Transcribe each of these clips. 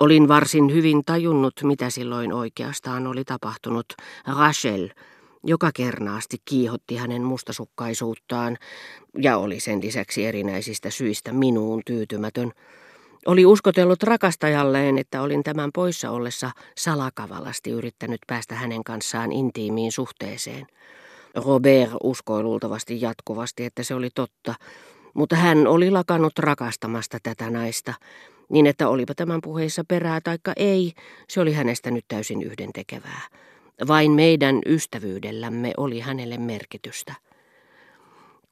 Olin varsin hyvin tajunnut, mitä silloin oikeastaan oli tapahtunut. Rachel, joka kernaasti kiihotti hänen mustasukkaisuuttaan ja oli sen lisäksi erinäisistä syistä minuun tyytymätön, oli uskotellut rakastajalleen, että olin tämän poissa ollessa salakavalasti yrittänyt päästä hänen kanssaan intiimiin suhteeseen. Robert uskoi luultavasti jatkuvasti, että se oli totta, mutta hän oli lakannut rakastamasta tätä naista, niin että olipa tämän puheissa perää taikka ei, se oli hänestä nyt täysin yhdentekevää. Vain meidän ystävyydellämme oli hänelle merkitystä.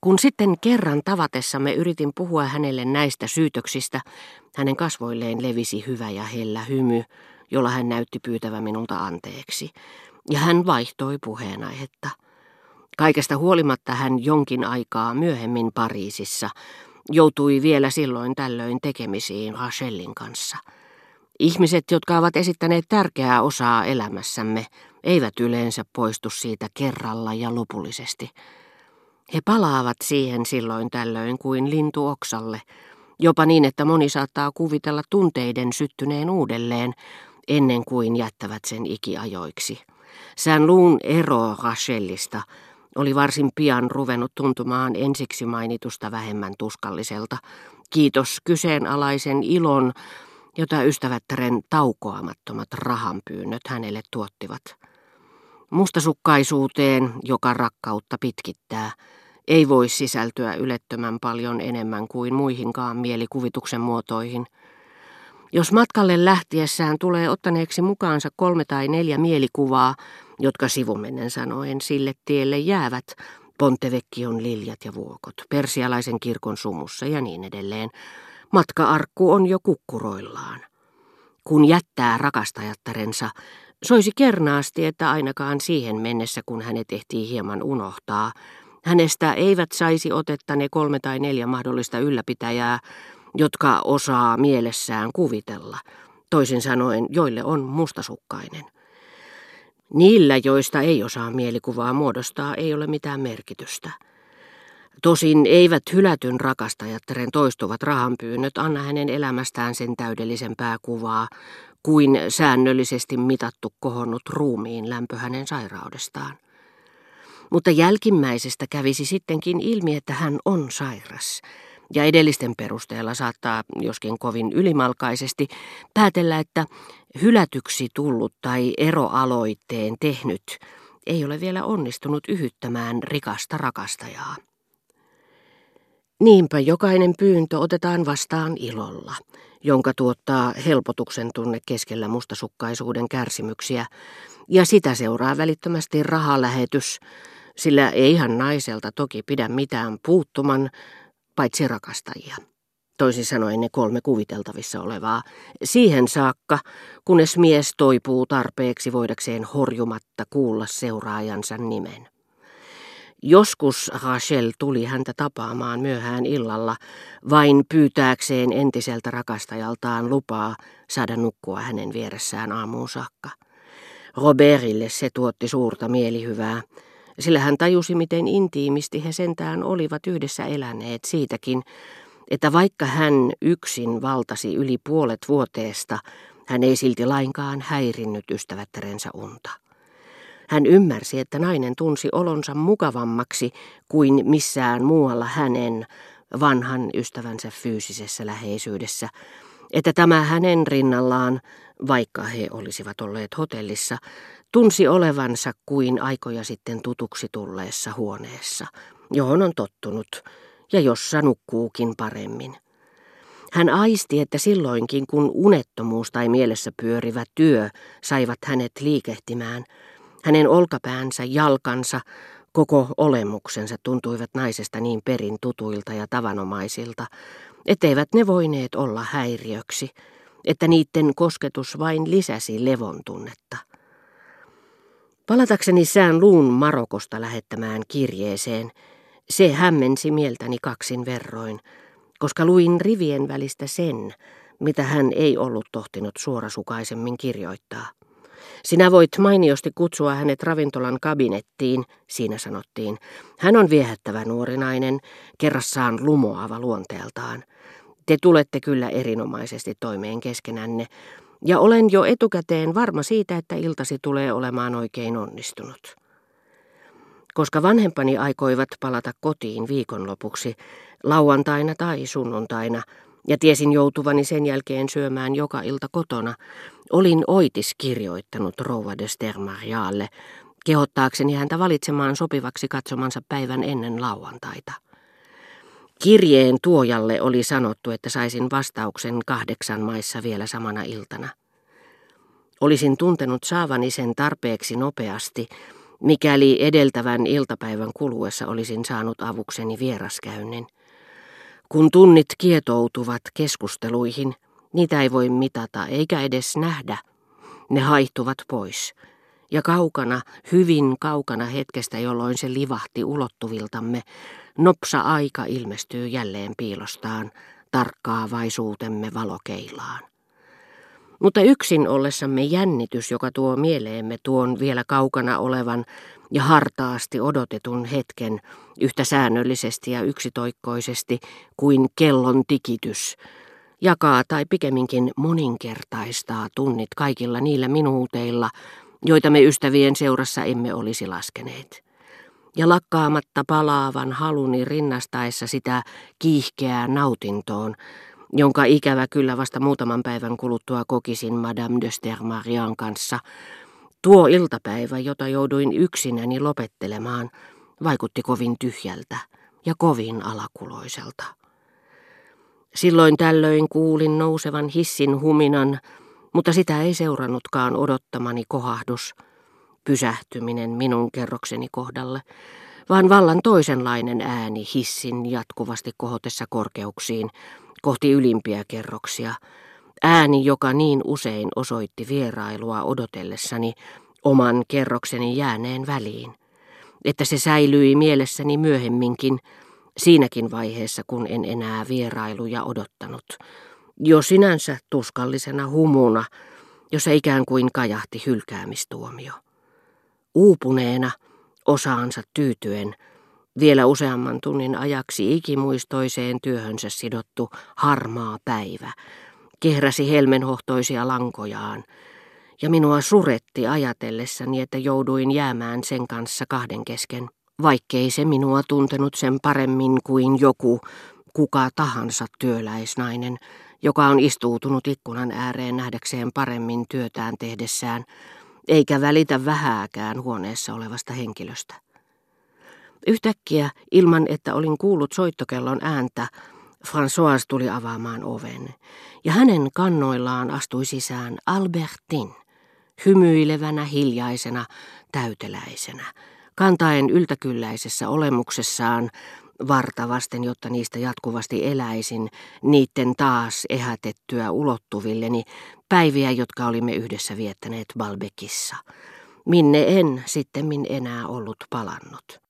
Kun sitten kerran tavatessamme yritin puhua hänelle näistä syytöksistä, hänen kasvoilleen levisi hyvä ja hellä hymy, jolla hän näytti pyytävän minulta anteeksi, ja hän vaihtoi puheenaihetta. Kaikesta huolimatta hän jonkin aikaa myöhemmin Pariisissa joutui vielä silloin tällöin tekemisiin Rachelin kanssa. Ihmiset, jotka ovat esittäneet tärkeää osaa elämässämme, eivät yleensä poistu siitä kerralla ja lopullisesti. He palaavat siihen silloin tällöin kuin lintu oksalle, jopa niin, että moni saattaa kuvitella tunteiden syttyneen uudelleen ennen kuin jättävät sen ikiajoiksi. Sään luun ero Rachelista oli varsin pian ruvennut tuntumaan ensiksi mainitusta vähemmän tuskalliselta. Kiitos kyseenalaisen ilon, jota ystävättären taukoamattomat rahanpyynnöt hänelle tuottivat. Mustasukkaisuuteen, joka rakkautta pitkittää, ei voi sisältyä ylettömän paljon enemmän kuin muihinkaan mielikuvituksen muotoihin. Jos matkalle lähtiessään tulee ottaneeksi mukaansa kolme tai neljä mielikuvaa, jotka sivumennen sanoen sille tielle jäävät, Pontevecchion liljat ja vuokot, persialaisen kirkon sumussa ja niin edelleen, matka-arkku on jo kukkuroillaan. Kun jättää rakastajattarensa, soisi kernaasti, että ainakaan siihen mennessä, kun hänet ehtii hieman unohtaa, hänestä eivät saisi otetta ne kolme tai neljä mahdollista ylläpitäjää, jotka osaa mielessään kuvitella, toisin sanoen, joille on mustasukkainen. Niillä, joista ei osaa mielikuvaa muodostaa, ei ole mitään merkitystä. Tosin eivät hylätyn rakastajattaren toistuvat rahanpyynnöt anna hänen elämästään sen täydellisempää kuvaa kuin säännöllisesti mitattu kohonnut ruumiin lämpö hänen sairaudestaan. Mutta jälkimmäisestä kävisi sittenkin ilmi, että hän on sairas, ja edellisten perusteella saattaa, joskin kovin ylimalkaisesti, päätellä, että hylätyksi tullut tai eroaloitteen tehnyt ei ole vielä onnistunut yhyttämään rikasta rakastajaa. Niinpä jokainen pyyntö otetaan vastaan ilolla, jonka tuottaa helpotuksen tunne keskellä mustasukkaisuuden kärsimyksiä, ja sitä seuraa välittömästi rahalähetys, sillä eihän naiselta toki pidä mitään puuttuman, paitsi rakastajia. Toisin sanoen ne kolme kuviteltavissa olevaa, siihen saakka, kunnes mies toipuu tarpeeksi voidakseen horjumatta kuulla seuraajansa nimen. Joskus Rachel tuli häntä tapaamaan myöhään illalla, vain pyytääkseen entiseltä rakastajaltaan lupaa saada nukkua hänen vieressään aamuun saakka. Robertille se tuotti suurta mielihyvää, sillä hän tajusi, miten intiimisti he sentään olivat yhdessä eläneet siitäkin, että vaikka hän yksin valtasi yli puolet vuoteesta, hän ei silti lainkaan häirinnyt ystävättärensä unta. Hän ymmärsi, että nainen tunsi olonsa mukavammaksi kuin missään muualla hänen, vanhan ystävänsä fyysisessä läheisyydessä, että tämä hänen rinnallaan, vaikka he olisivat olleet hotellissa, tunsi olevansa kuin aikoja sitten tutuksi tulleessa huoneessa, johon on tottunut ja jossa nukkuukin paremmin. Hän aisti, että silloinkin kun unettomuus tai mielessä pyörivä työ saivat hänet liikehtimään, hänen olkapäänsä, jalkansa, koko olemuksensa tuntuivat naisesta niin perin tutuilta ja tavanomaisilta, etteivät ne voineet olla häiriöksi, että niiden kosketus vain lisäsi levon tunnetta. Palatakseni sään luun Marokosta lähettämään kirjeeseen, se hämmensi mieltäni kaksin verroin, koska luin rivien välistä sen, mitä hän ei ollut tohtinut suorasukaisemmin kirjoittaa. Sinä voit mainiosti kutsua hänet ravintolan kabinettiin, siinä sanottiin. Hän on viehättävä nuori nainen, kerrassaan lumoava luonteeltaan. Te tulette kyllä erinomaisesti toimeen keskenänne, Ja olen jo etukäteen varma siitä, että iltasi tulee olemaan oikein onnistunut. Koska vanhempani aikoivat palata kotiin viikonlopuksi, lauantaina tai sunnuntaina, ja tiesin joutuvani sen jälkeen syömään joka ilta kotona, olin oitis kirjoittanut rouva de Stermarialle, kehottaakseni häntä valitsemaan sopivaksi katsomansa päivän ennen lauantaita. Kirjeen tuojalle oli sanottu, että saisin vastauksen kahdeksan maissa vielä samana iltana. Olisin tuntenut saavani sen tarpeeksi nopeasti, mikäli edeltävän iltapäivän kuluessa olisin saanut avukseni vieraskäynnin. Kun tunnit kietoutuvat keskusteluihin, niitä ei voi mitata eikä edes nähdä. Ne haihtuvat pois. Ja kaukana, hyvin kaukana hetkestä, jolloin se livahti ulottuviltamme, nopsa aika ilmestyy jälleen piilostaan, tarkkaavaisuutemme valokeilaan. Mutta yksin ollessamme jännitys, joka tuo mieleemme tuon vielä kaukana olevan ja hartaasti odotetun hetken yhtä säännöllisesti ja yksitoikkoisesti kuin kellon tikitys, jakaa tai pikemminkin moninkertaistaa tunnit kaikilla niillä minuuteilla, joita me ystävien seurassa emme olisi laskeneet. Ja lakkaamatta palaavan haluni rinnastaessa sitä kiihkeää nautintoon, jonka ikävä kyllä vasta muutaman päivän kuluttua kokisin Madame de Stermarian kanssa, tuo iltapäivä, jota jouduin yksinäni lopettelemaan, vaikutti kovin tyhjältä ja kovin alakuloiselta. Silloin tällöin kuulin nousevan hissin huminan, mutta sitä ei seurannutkaan odottamani kohahdus, pysähtyminen minun kerrokseni kohdalle, vaan vallan toisenlainen ääni hissin jatkuvasti kohotessa korkeuksiin, kohti ylimpiä kerroksia, ääni, joka niin usein osoitti vierailua odotellessani oman kerrokseni jääneen väliin, että se säilyi mielessäni myöhemminkin, siinäkin vaiheessa, kun en enää vierailuja odottanut, jo sinänsä tuskallisena humuna, jossa ikään kuin kajahti hylkäämistuomio. Uupuneena, osaansa tyytyen, vielä useamman tunnin ajaksi ikimuistoiseen työhönsä sidottu harmaa päivä kehräsi helmenhohtoisia lankojaan, ja minua suretti ajatellessani, että jouduin jäämään sen kanssa kahden kesken, vaikkei se minua tuntenut sen paremmin kuin joku, kuka tahansa työläisnainen, joka on istuutunut ikkunan ääreen nähdäkseen paremmin työtään tehdessään, eikä välitä vähääkään huoneessa olevasta henkilöstä. Yhtäkkiä, ilman että olin kuullut soittokellon ääntä, François tuli avaamaan oven, ja hänen kannoillaan astui sisään Albertin, hymyilevänä, hiljaisena, täyteläisenä, kantaen yltäkylläisessä olemuksessaan vartavasten, jotta niistä jatkuvasti eläisin, niitten taas ehätettyä ulottuvilleni päiviä, jotka olimme yhdessä viettäneet Balbekissa, minne en sittemmin enää ollut palannut.